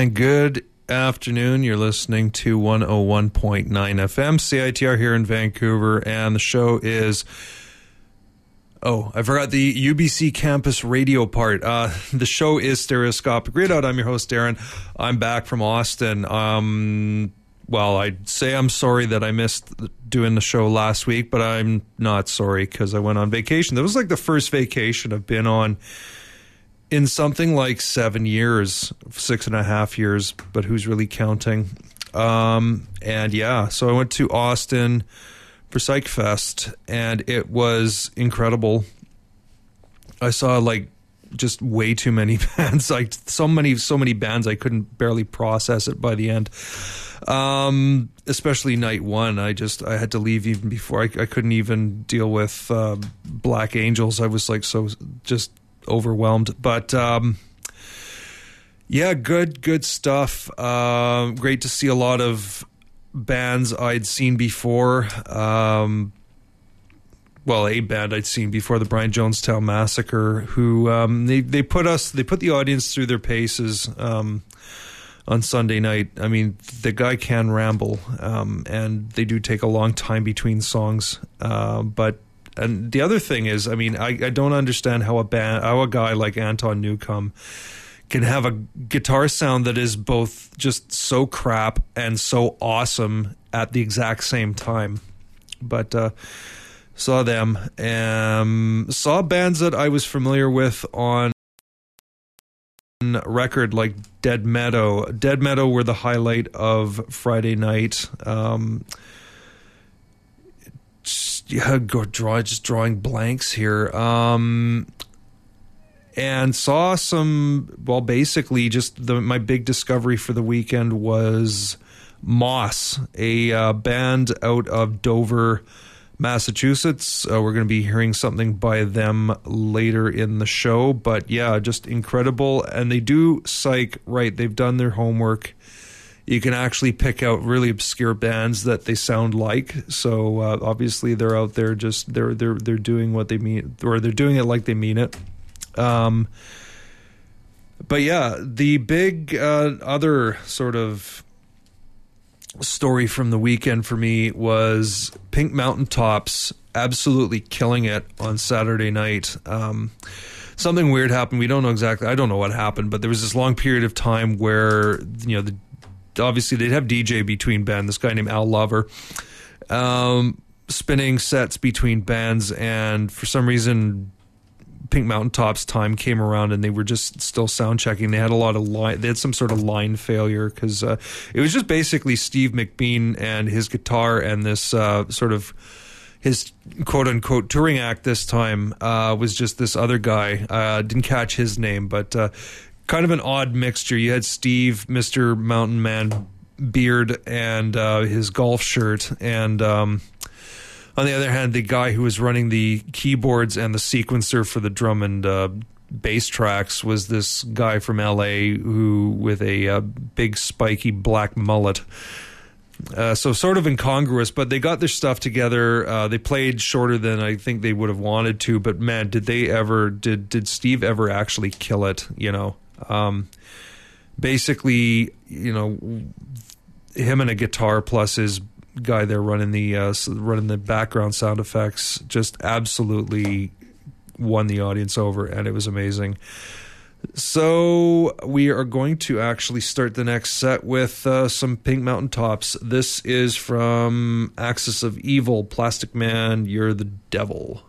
And good afternoon. You're listening to 101.9 FM, CITR here in Vancouver. And the show is. Oh, I forgot the UBC campus radio part. Uh, the show is Stereoscopic Redoubt. I'm your host, Darren. I'm back from Austin. Um, well, I'd say I'm sorry that I missed doing the show last week, but I'm not sorry because I went on vacation. That was like the first vacation I've been on in something like seven years, six and a half years, but who's really counting? Um, and yeah, so I went to Austin for Psych Fest, and it was incredible. I saw like just way too many bands, like so many, so many bands. I couldn't barely process it by the end. Um, especially night one, I just I had to leave even before I, I couldn't even deal with uh, Black Angels. I was like so just overwhelmed. But um, yeah, good, good stuff. Uh, great to see a lot of bands I'd seen before. Um, well, a band I'd seen before, the Brian Jonestown Massacre, who um, they they put us they put the audience through their paces um, on Sunday night. I mean, the guy can ramble, um, and they do take a long time between songs, uh, but and the other thing is, I mean, I, I don't understand how a band, how a guy like Anton Newcombe can have a guitar sound that is both just so crap and so awesome at the exact same time. But uh, saw them, um, saw bands that I was familiar with on record like Dead Meadow. Dead Meadow were the highlight of Friday night. Um, yeah, draw just drawing blanks here. Um, and saw some. Well, basically, just the my big discovery for the weekend was Moss, a uh, band out of Dover. Massachusetts. Uh, we're going to be hearing something by them later in the show, but yeah, just incredible. And they do psych right. They've done their homework you can actually pick out really obscure bands that they sound like. So uh, obviously they're out there just they're they're they're doing what they mean or they're doing it like they mean it. Um, but yeah, the big uh, other sort of story from the weekend for me was Pink Mountaintops absolutely killing it on Saturday night. Um, something weird happened. We don't know exactly. I don't know what happened, but there was this long period of time where you know the obviously they'd have DJ between bands. This guy named Al Lover, um, spinning sets between bands, and for some reason, Pink Mountaintops time came around and they were just still sound checking. They had a lot of line. They had some sort of line failure because uh, it was just basically Steve McBean and his guitar and this uh, sort of his quote unquote touring act this time uh, was just this other guy. Uh, didn't catch his name, but uh, kind of an odd mixture. You had Steve, Mister Mountain Man beard, and uh, his golf shirt, and um, on the other hand, the guy who was running the keyboards and the sequencer for the drum and uh, bass tracks was this guy from L.A. who with a uh, big spiky black mullet. Uh, so sort of incongruous, but they got their stuff together. Uh, they played shorter than I think they would have wanted to, but man, did they ever? Did did Steve ever actually kill it? You know, um, basically, you know, him and a guitar plus his guy there running the uh, running the background sound effects just absolutely won the audience over, and it was amazing. So we are going to actually start the next set with uh, some Pink Mountaintops. This is from Axis of Evol, Plastic Man, You're the Devil.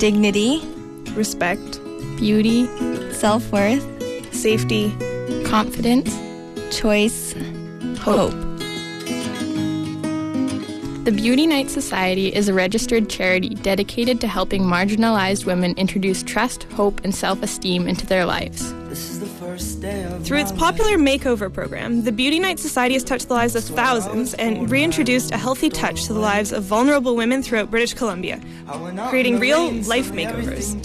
Dignity, respect, beauty, self worth, safety, confidence, choice, hope. The Beauty Night Society is a registered charity dedicated to helping marginalized women introduce trust, hope, and self esteem into their lives. Through its popular makeover program, the Beauty Night Society has touched the lives of thousands and reintroduced a healthy touch to the lives of vulnerable women throughout British Columbia, creating real life makeovers.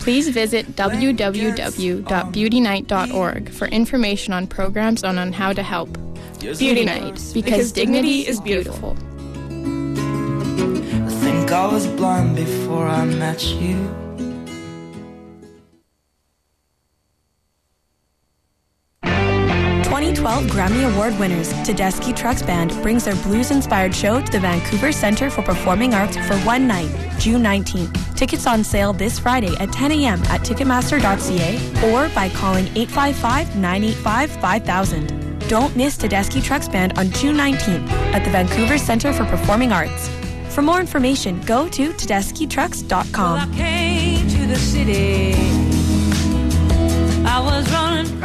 Please visit www.beautynight.org for information on programs and on how to help. Beauty Night, because, because dignity is beautiful. I think I was blind before I met you. 2012 Grammy Award winners Tedeschi Trucks Band brings their blues-inspired show to the Vancouver Centre for Performing Arts for one night, June 19th. Tickets on sale this Friday at 10 a.m. at Ticketmaster.ca or by calling 855-985-5000. Don't miss Tedeschi Trucks Band on June 19th at the Vancouver Centre for Performing Arts. For more information, go to TedeschiTrucks.com. Well, I was running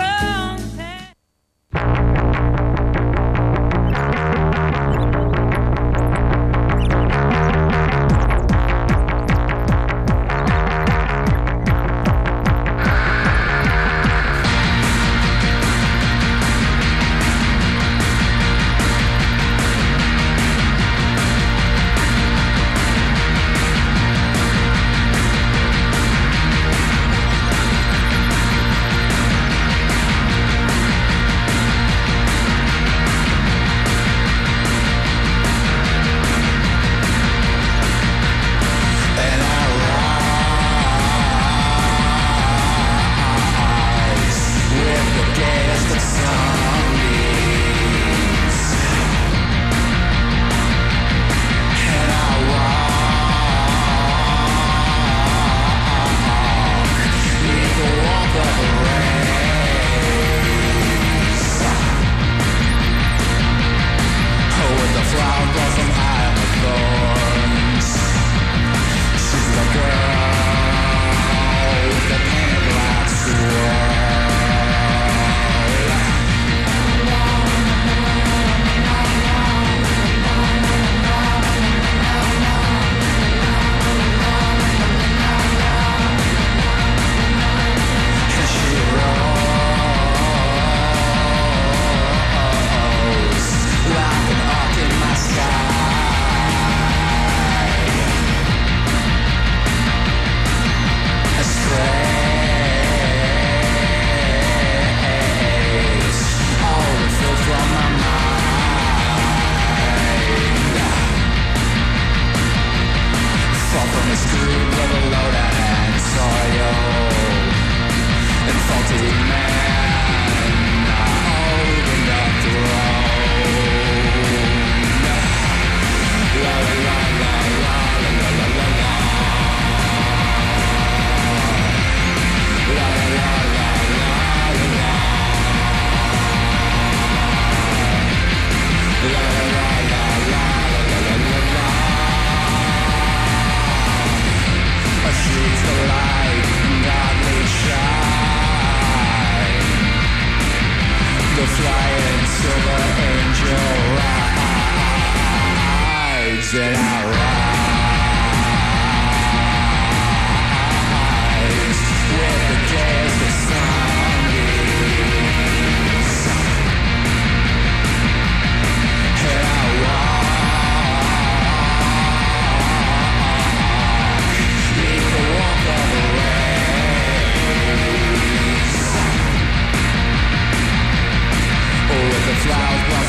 flying silver angel rides and I ride. Girl.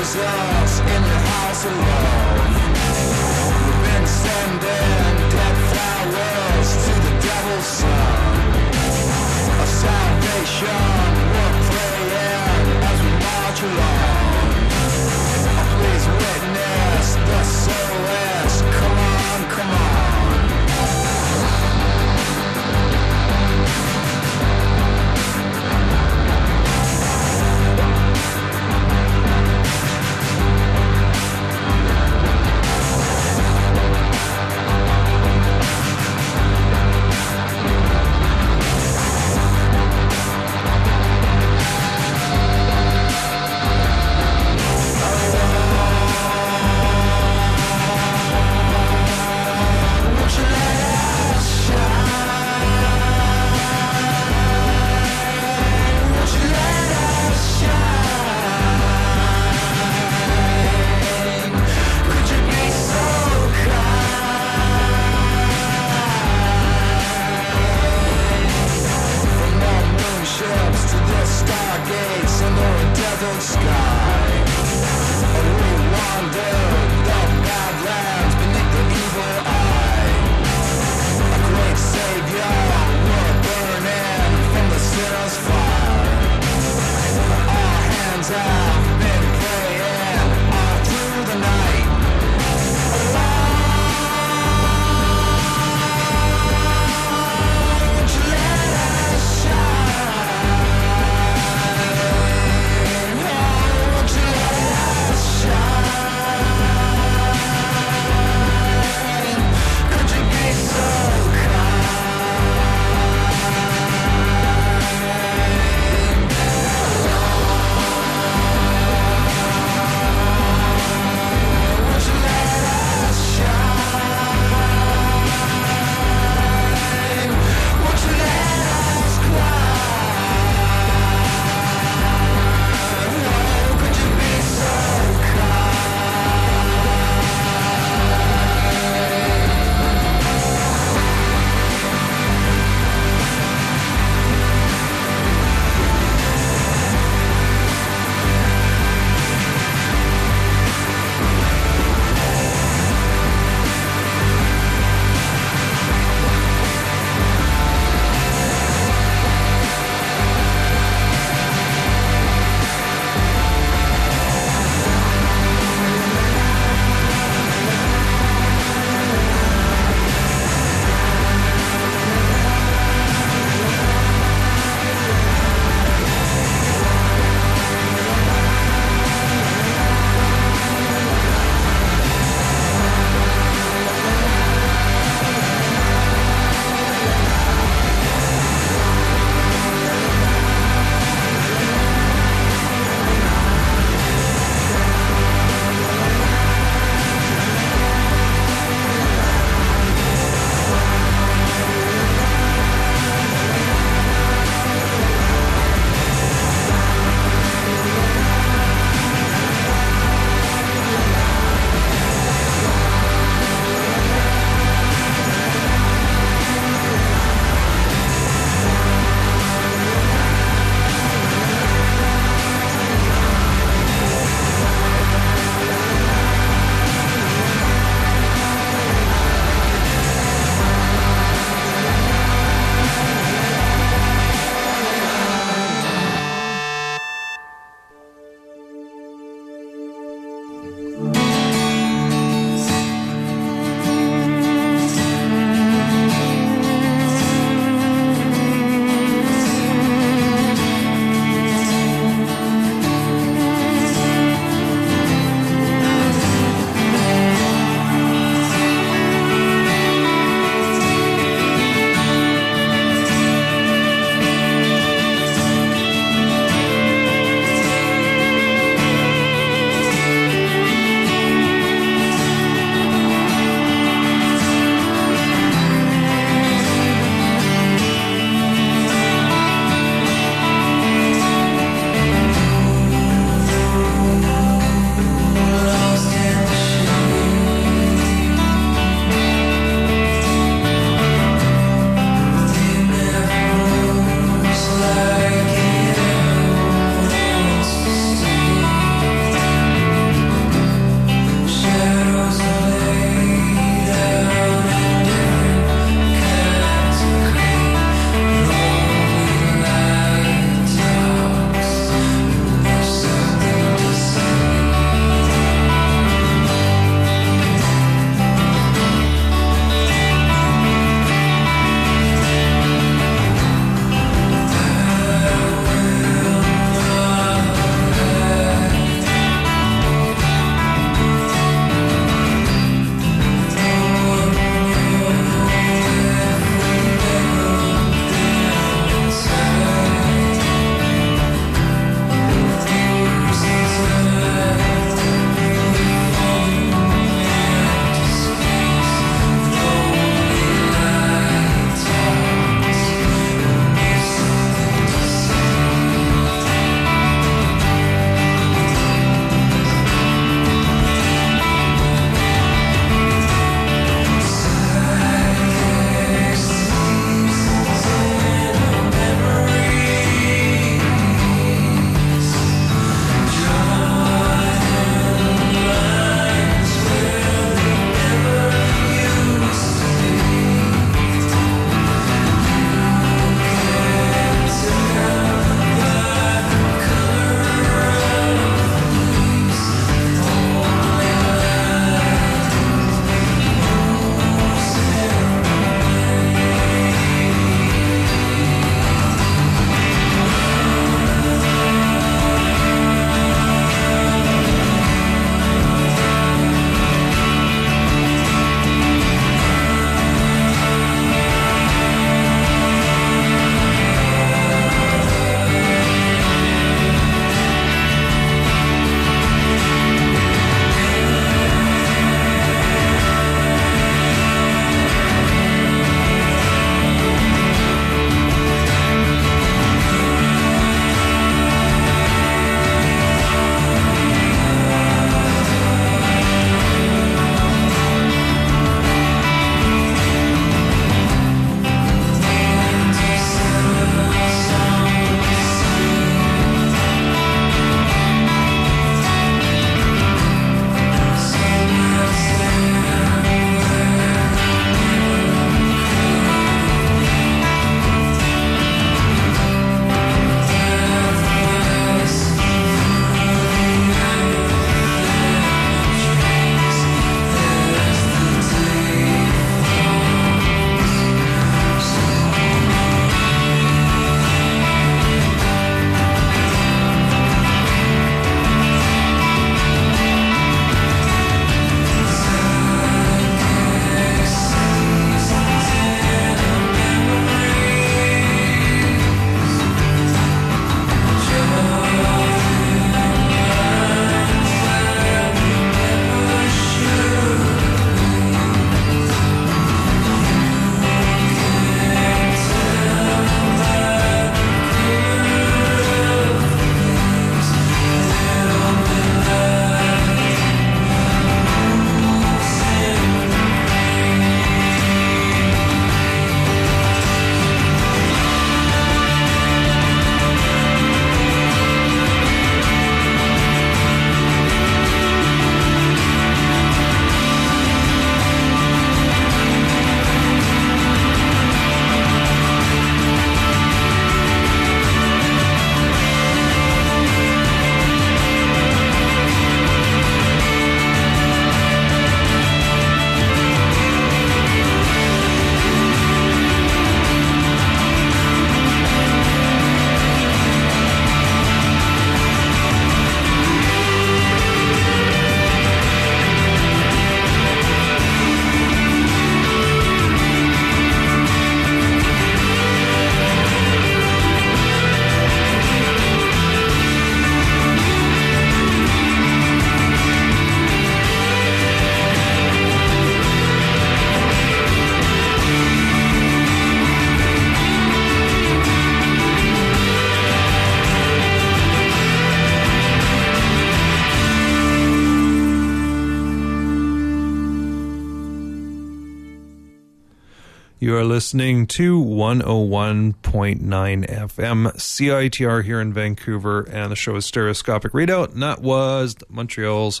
Listening to 101.9 FM CITR here in Vancouver, and the show is Stereoscopic Redoubt, and that was Montreal's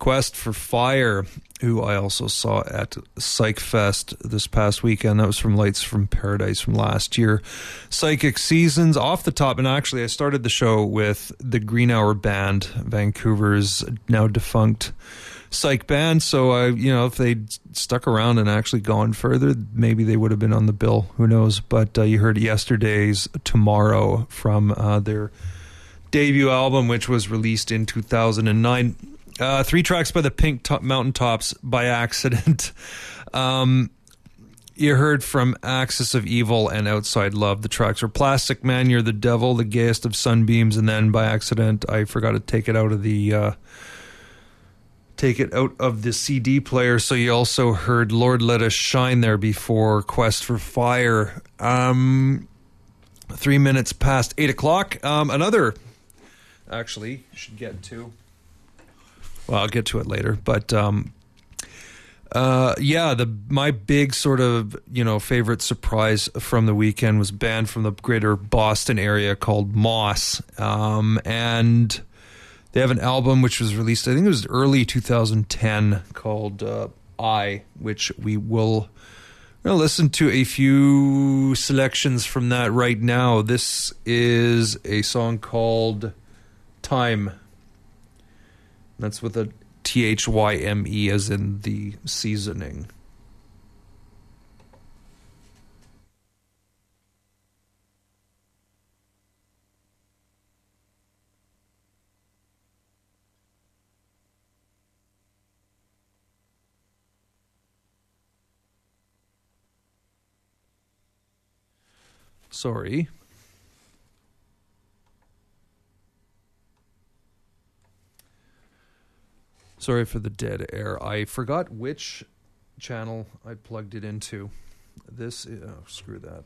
Quest for Fire, who I also saw at Psych Fest this past weekend. That was from Lights from Paradise from last year. Psychic Seasons off the top, and actually, I started the show with the Green Hour Band, Vancouver's now defunct psych band. So I, you know, if they stuck around and actually gone further, maybe they would have been on the bill. Who knows? But uh, you heard yesterday's "Tomorrow" from uh, their debut album, which was released in 2009. Uh, three tracks by the Pink Mountaintops by accident. um, you heard from Axis of Evol and Outside Love. The tracks were Plastic Man, You're the Devil, The Gayest of Sunbeams, and then by accident, I forgot to take it out of the uh, take it out of the CD player. So you also heard Lord Let Us Shine there before Quest for Fire. Um, three minutes past eight o'clock. Um, another, actually, should get to. Well, I'll get to it later, but um, uh, yeah, the my big sort of you know favorite surprise from the weekend was band from the greater Boston area called Moss, um, and they have an album which was released, I think it was early 2010, called uh, I, which we will listen to a few selections from that right now. This is a song called Thyme. That's with a T H Y M E as in the seasoning. Sorry. Sorry for the dead air. I forgot which channel I plugged it into. This is, oh, screw that.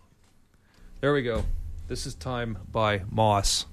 There we go. This is Thyme by Moss.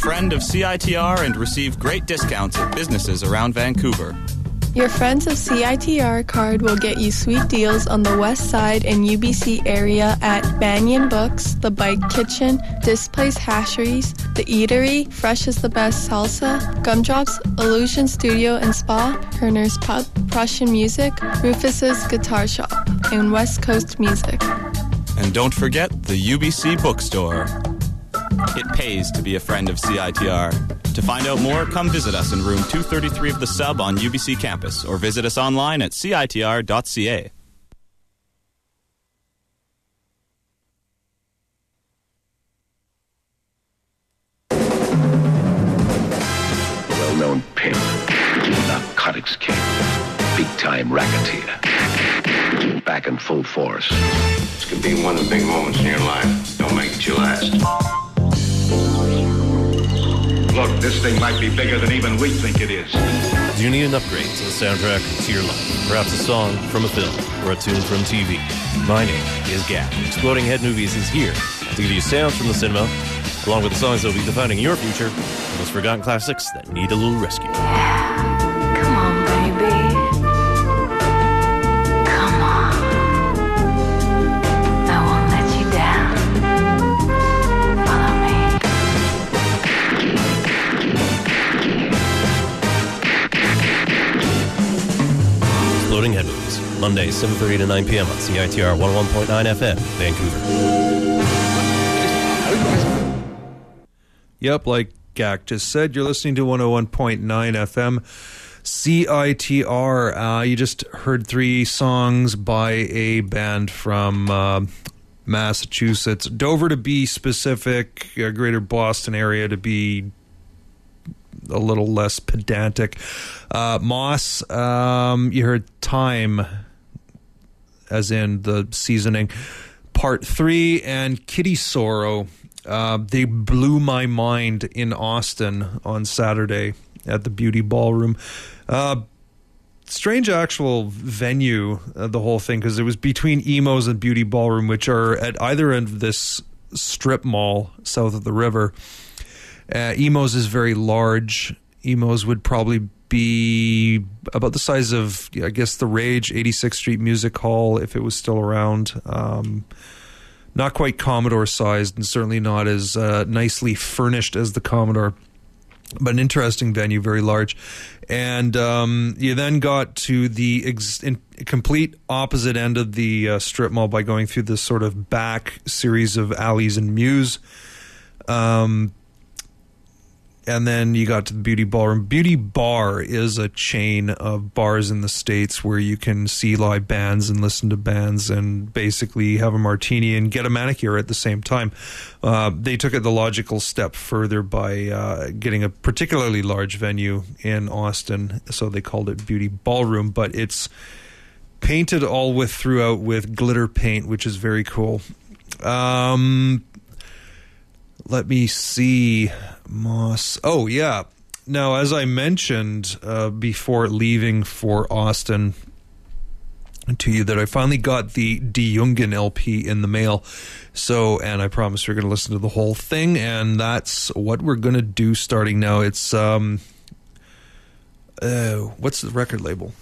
Friend of CITR and receive great discounts at businesses around Vancouver. Your Friends of CITR card will get you sweet deals on the west side and UBC area at Banyan Books, The Bike Kitchen, Displays Hasheries, The Eatery, Fresh is the Best Salsa, Gumdrops, Illusion Studio and Spa, Koerner's Pub, Prussian Music, Rufus's Guitar Shop, and West Coast Music. And don't forget the UBC Bookstore. It pays to be a friend of CITR. To find out more, come visit us in room 233 of the sub on UBC campus or visit us online at citr.ca. upgrade to the soundtrack to your life? Perhaps a song from a film or a tune from TV? My name is Gap. Exploding Head Movies is here to give you sounds from the cinema, along with the songs that will be defining your future, and those forgotten classics that need a little rescue. Monday, 7.30 to 9 p.m. on CITR 101.9 FM, Vancouver. Yep, like Gak just said, you're listening to 101.9 FM. CITR. Uh, you just heard three songs by a band from uh, Massachusetts, Dover to be specific, uh, Greater Boston area to be a little less pedantic. Uh, Moss, um, you heard Thyme, as in the seasoning. Part three and Kitty Sorrow. Uh, they blew my mind in Austin on Saturday at the Beauty Ballroom. Uh, strange actual venue, uh, the whole thing, because it was between Emo's and Beauty Ballroom, which are at either end of this strip mall south of the river. Uh, Emo's is very large. Emo's would probably be about the size of, I guess, the Rage 86th Street Music Hall if it was still around. Um, not quite Commodore sized, and certainly not as uh, nicely furnished as the Commodore, but an interesting venue, very large. And um, you then got to the ex- complete opposite end of the uh, strip mall by going through this sort of back series of alleys and mews. Um, and then you got to the Beauty Ballroom. Beauty Bar is a chain of bars in the States where you can see live bands and listen to bands and basically have a martini and get a manicure at the same time. Uh, they took it the logical step further by uh, getting a particularly large venue in Austin, so they called it Beauty Ballroom, but it's painted all with throughout with glitter paint, which is very cool. Um, let me see. Moss. Oh, yeah. Now, as I mentioned uh, before leaving for Austin to you, that I finally got the De LP in the mail. So, and I promise we're going to listen to the whole thing, and that's what we're going to do starting now. It's, um, uh, what's the record label?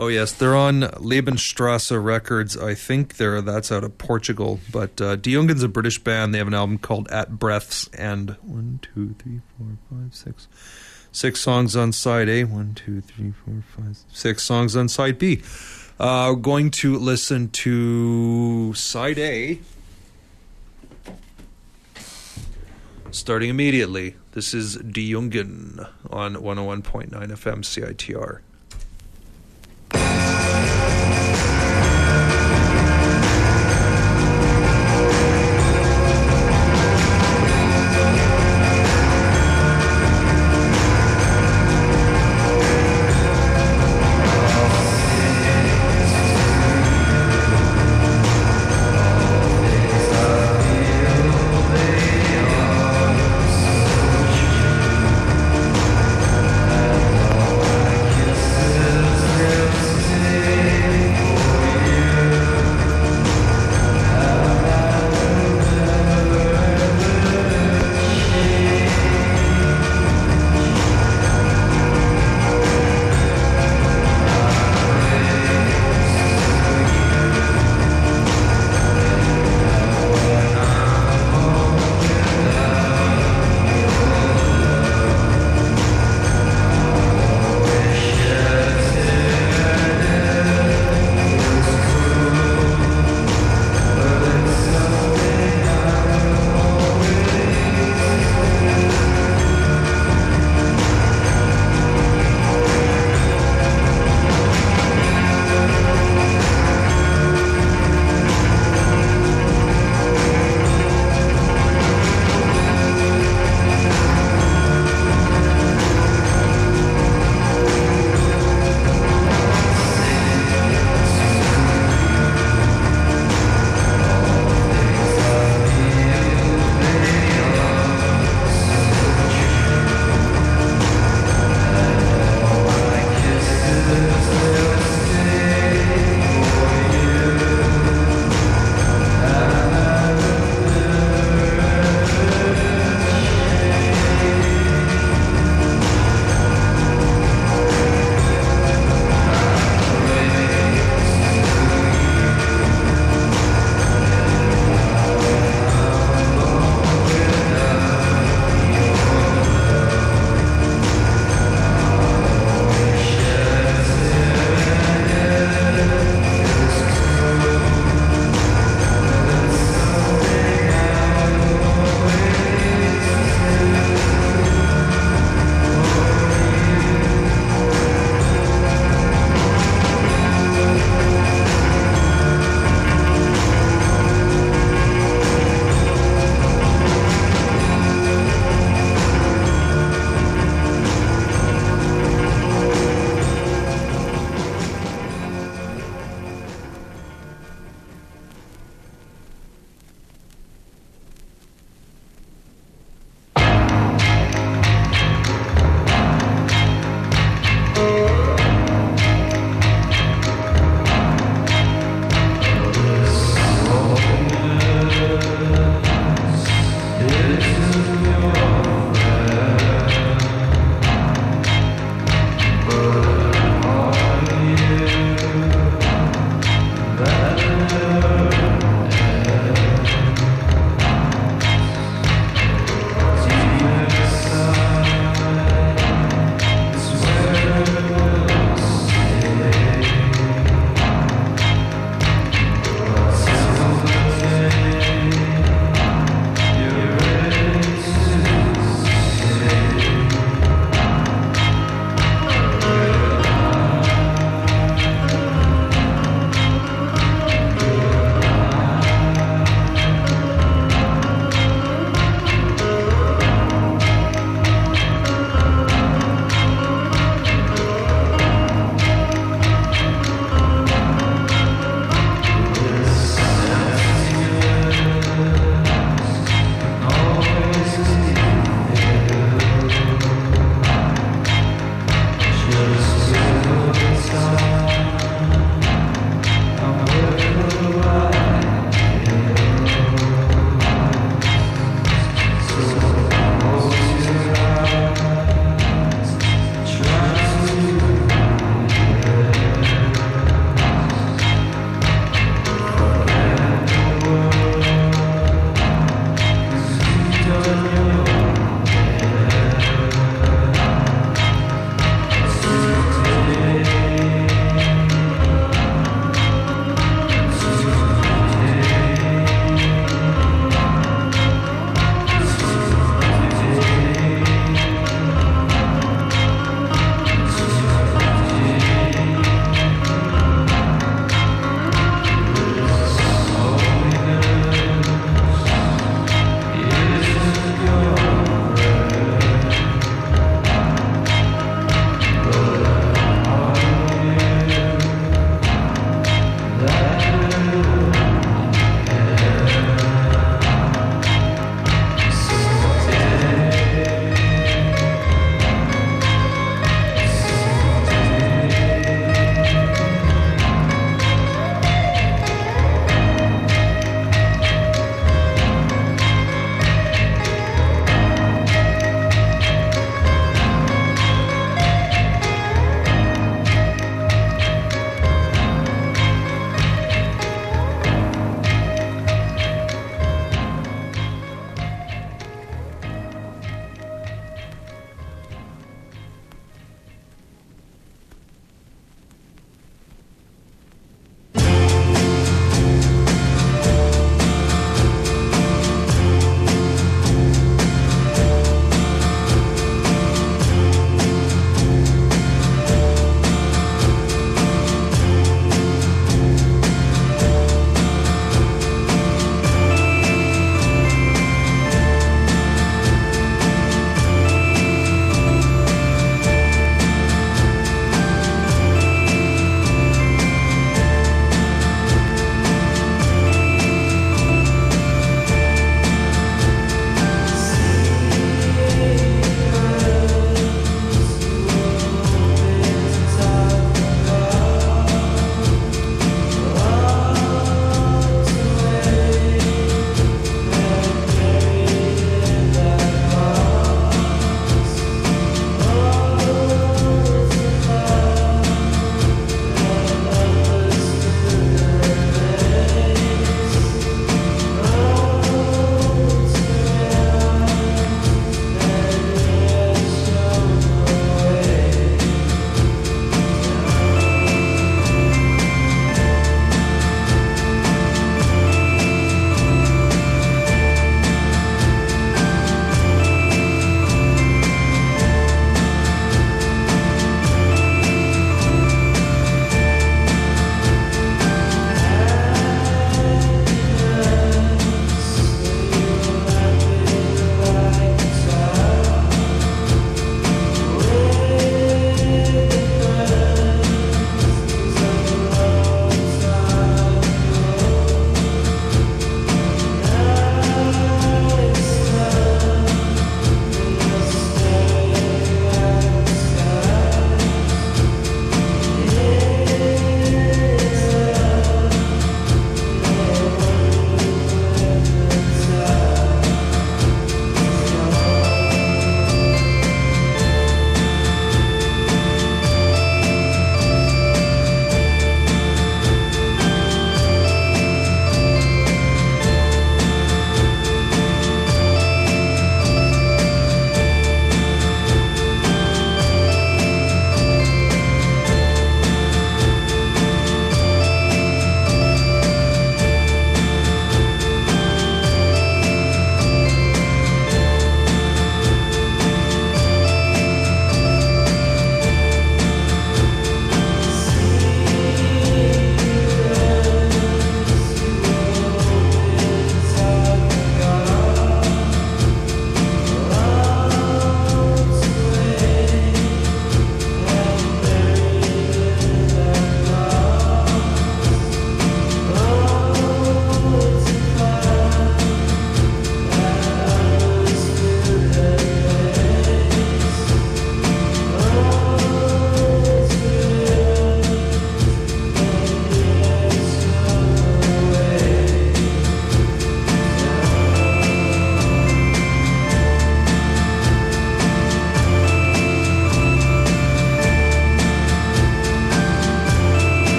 Oh yes, they're on Lebensstrasse Records. I think they're that's out of Portugal. But uh, De a British band. They have an album called At Breath's and One, two, three, four, five, six, six songs on side A. One, two, three, four, five, six songs on side B. Uh, going to listen to side A. Starting immediately. This is De on 101.9 FM CITR. Kiss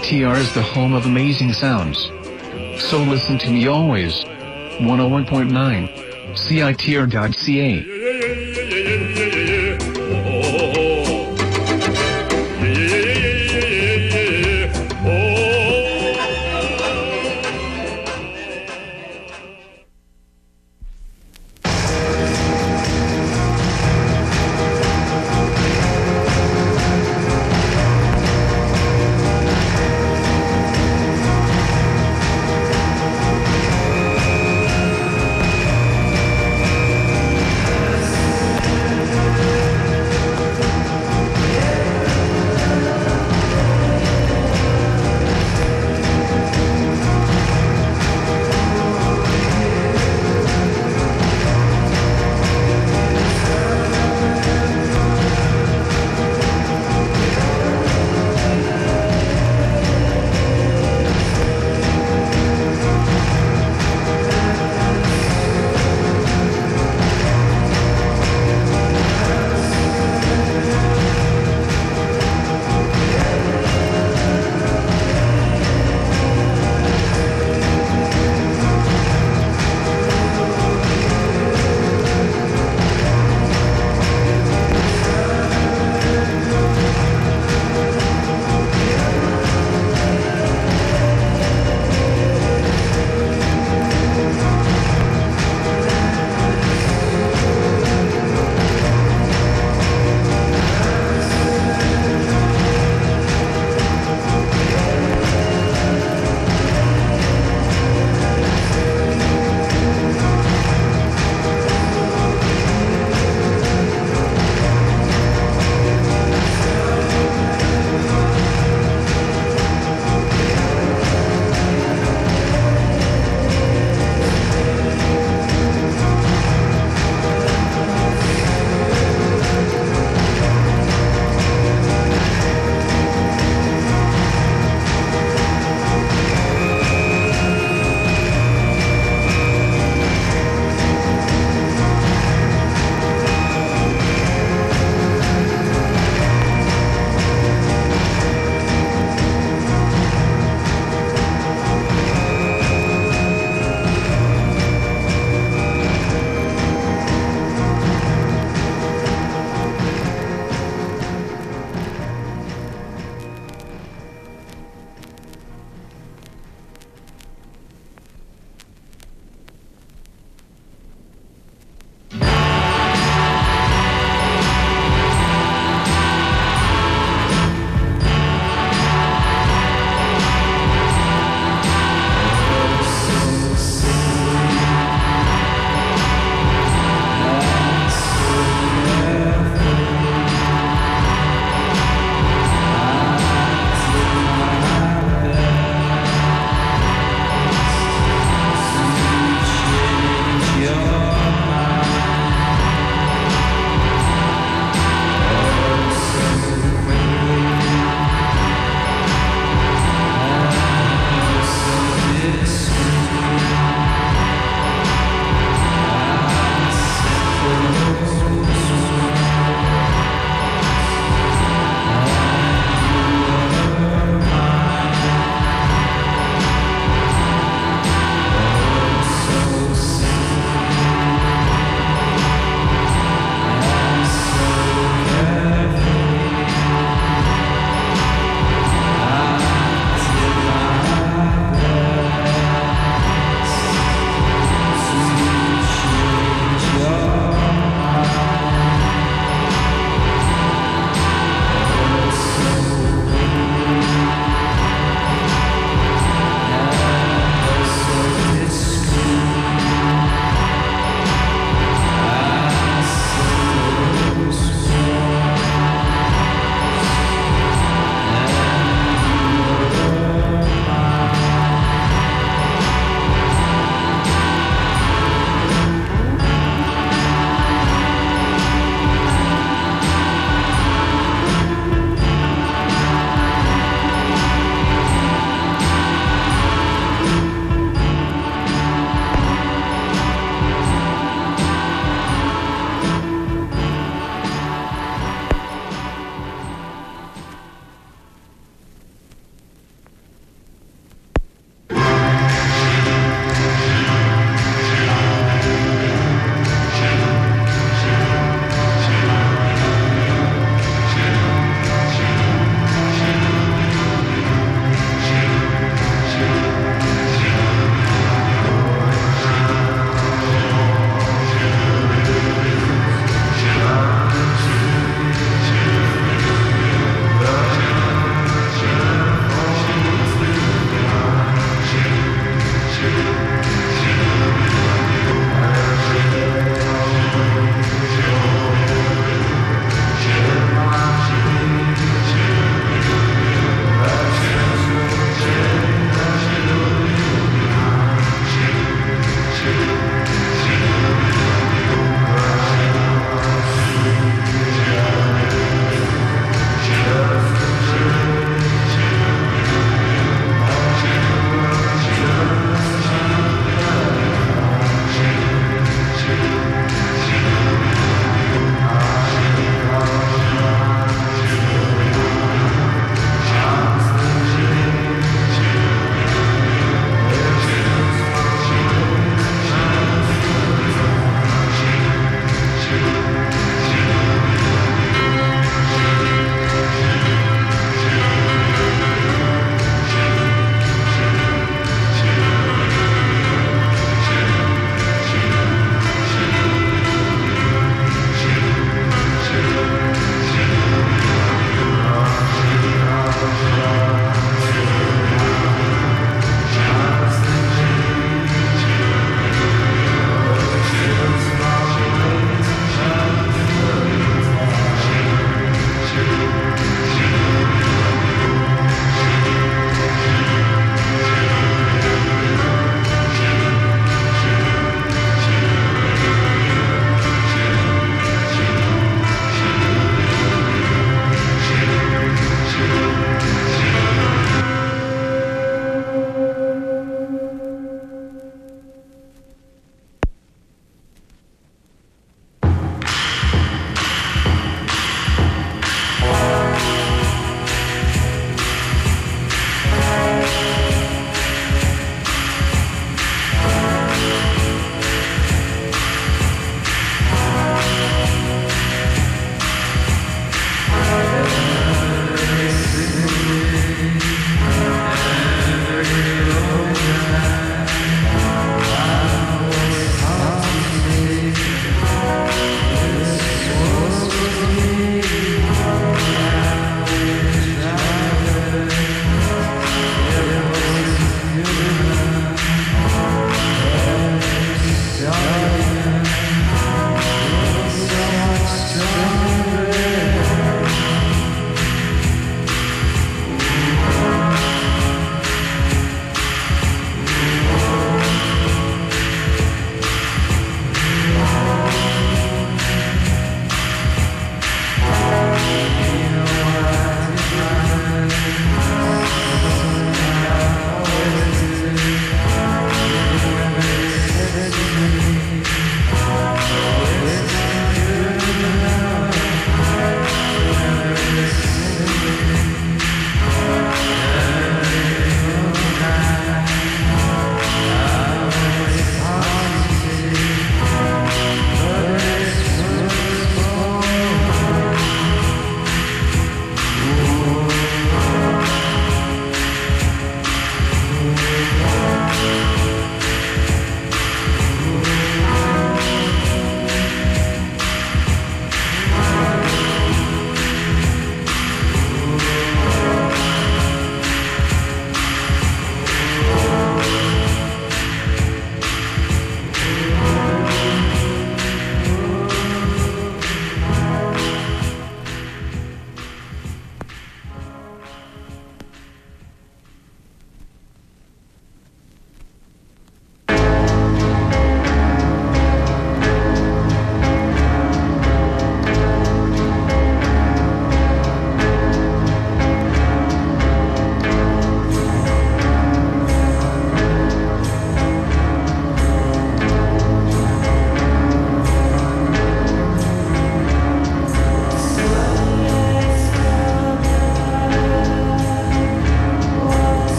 CITR is the home of amazing sounds. So listen to me always. 101.9 CITR.ca.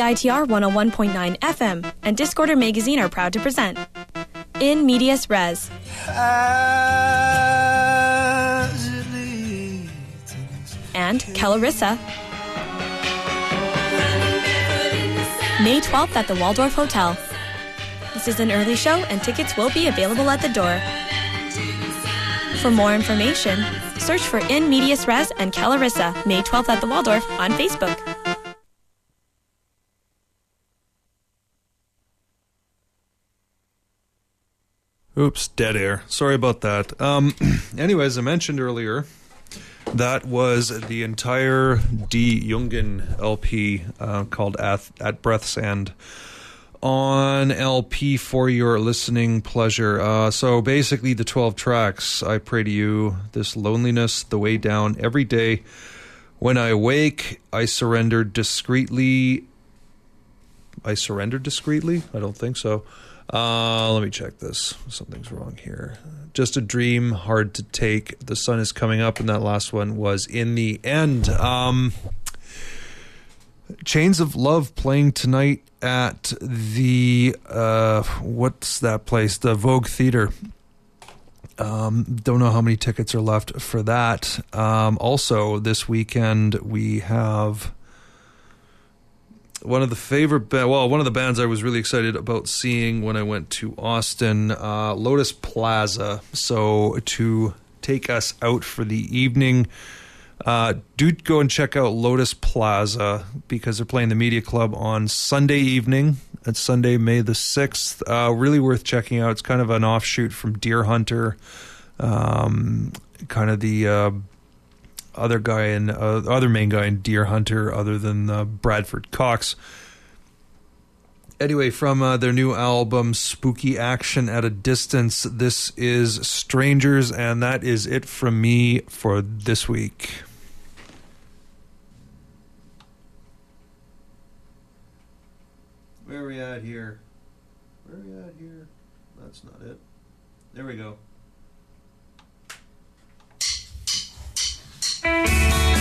CITR 101.9 FM and Discorder Magazine are proud to present In Medias Res. And Kellarissa. May 12th at the Waldorf Hotel. This is an early show and tickets will be available at the door. For more information, search for In Medias Res and Kellarissa, May 12th at the Waldorf on Facebook. Dead air. Sorry about that. Um, anyways, I mentioned earlier that was the entire D. Jungen LP uh, called At, At Breath's End on LP for your listening pleasure. Uh, so basically, the 12 tracks I pray to you, this loneliness, the way down every day. When I awake, I surrender discreetly. I Surrender discreetly? I don't think so. Uh, let me check this. Something's wrong here. Just a dream, hard to take. The sun is coming up, and that last one was in the end. Um, Chains of Love playing tonight at the uh, what's that place? The Vogue Theater. Um, don't know how many tickets are left for that. Um, also, this weekend we have one of the favorite ba- well one of the bands i was really excited about seeing when i went to austin uh, lotus plaza. So to take us out for the evening uh, do go and check out lotus plaza because they're playing the media club on sunday evening. It's sunday may the 6th uh, really worth checking out. It's kind of an offshoot from Deerhunter. Um, kind of the uh, other guy and uh, other main guy in Deerhunter, other than uh, Bradford Cox. Anyway, from uh, their new album Spooky Action at a Distance, this is Strangers, and that is it from me for this week. Where are we at here? Where are we at here? That's not it. There we go. Música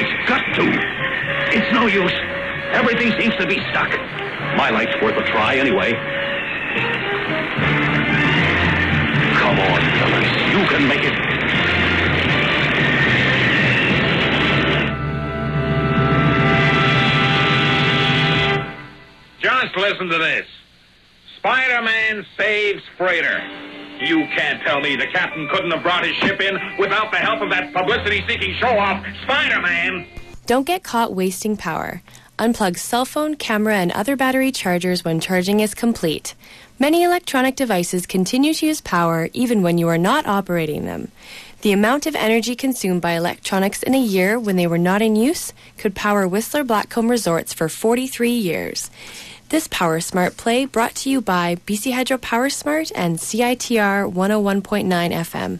It's got to. It's no use. Everything seems to be stuck. My life's worth a try anyway. Come on, fellas. You can make it. Just listen to this. Spider-Man saves freighter. You can't tell me the captain couldn't have brought his ship in without the help of that publicity-seeking show-off, Spider-Man. Don't get caught wasting power. Unplug cell phone, camera, and other battery chargers when charging is complete. Many electronic devices continue to use power even when you are not operating them. The amount of energy consumed by electronics in a year when they were not in use could power Whistler Blackcomb Resorts for 43 years. This Power Smart play brought to you by BC Hydro Power Smart and CITR 101.9 FM.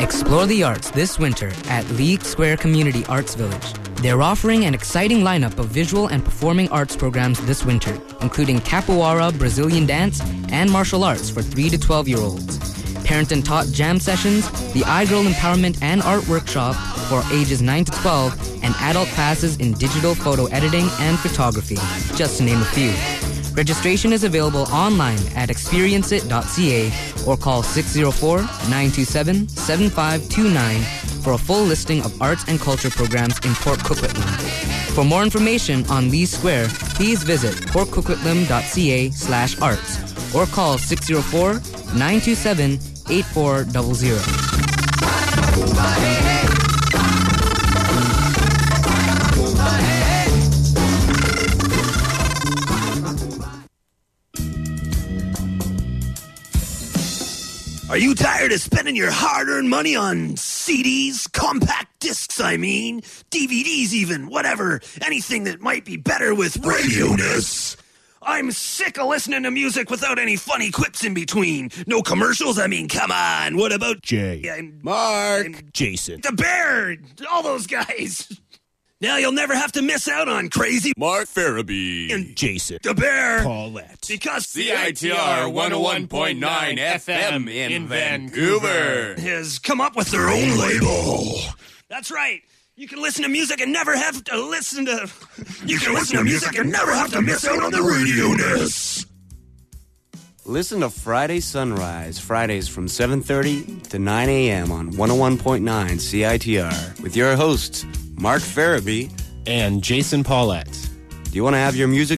Explore the arts this winter at Leigh Square Community Arts Village. They're offering an exciting lineup of visual and performing arts programs this winter, including capoeira, Brazilian dance, and martial arts for 3 to 12 year olds. Parent and tot jam sessions, the iGirl Empowerment and Art Workshop for ages 9 to 12, and adult classes in digital photo editing and photography, just to name a few. Registration is available online at experienceit.ca or call 604-927-7529 for a full listing of arts and culture programs in Port Coquitlam. For more information on Leigh Square, please visit portcoquitlam.ca slash arts or call 604-927-8400. Are you tired of spending your hard earned money on CDs, compact discs, I mean, DVDs, even, whatever, anything that might be better with radioness? I'm sick of listening to music without any funny quips in between. No commercials, I mean, come on. What about Jay? and Mark. and Jason. the Bear? All those guys. Now you'll never have to miss out on Crazy Mark Farabee. and Jason. the Bear. Paulette. Because CITR 101.9 FM in Vancouver. has come up with their own label. That's right. You can listen to music and never have to listen to. You can listen to music and never have to miss out on the radioness. Listen to Friday Sunrise, Fridays from 7.30 to 9 a.m. on 101.9 CITR with your hosts, Mark Farabee And Jason Paulette. Do you want to have your music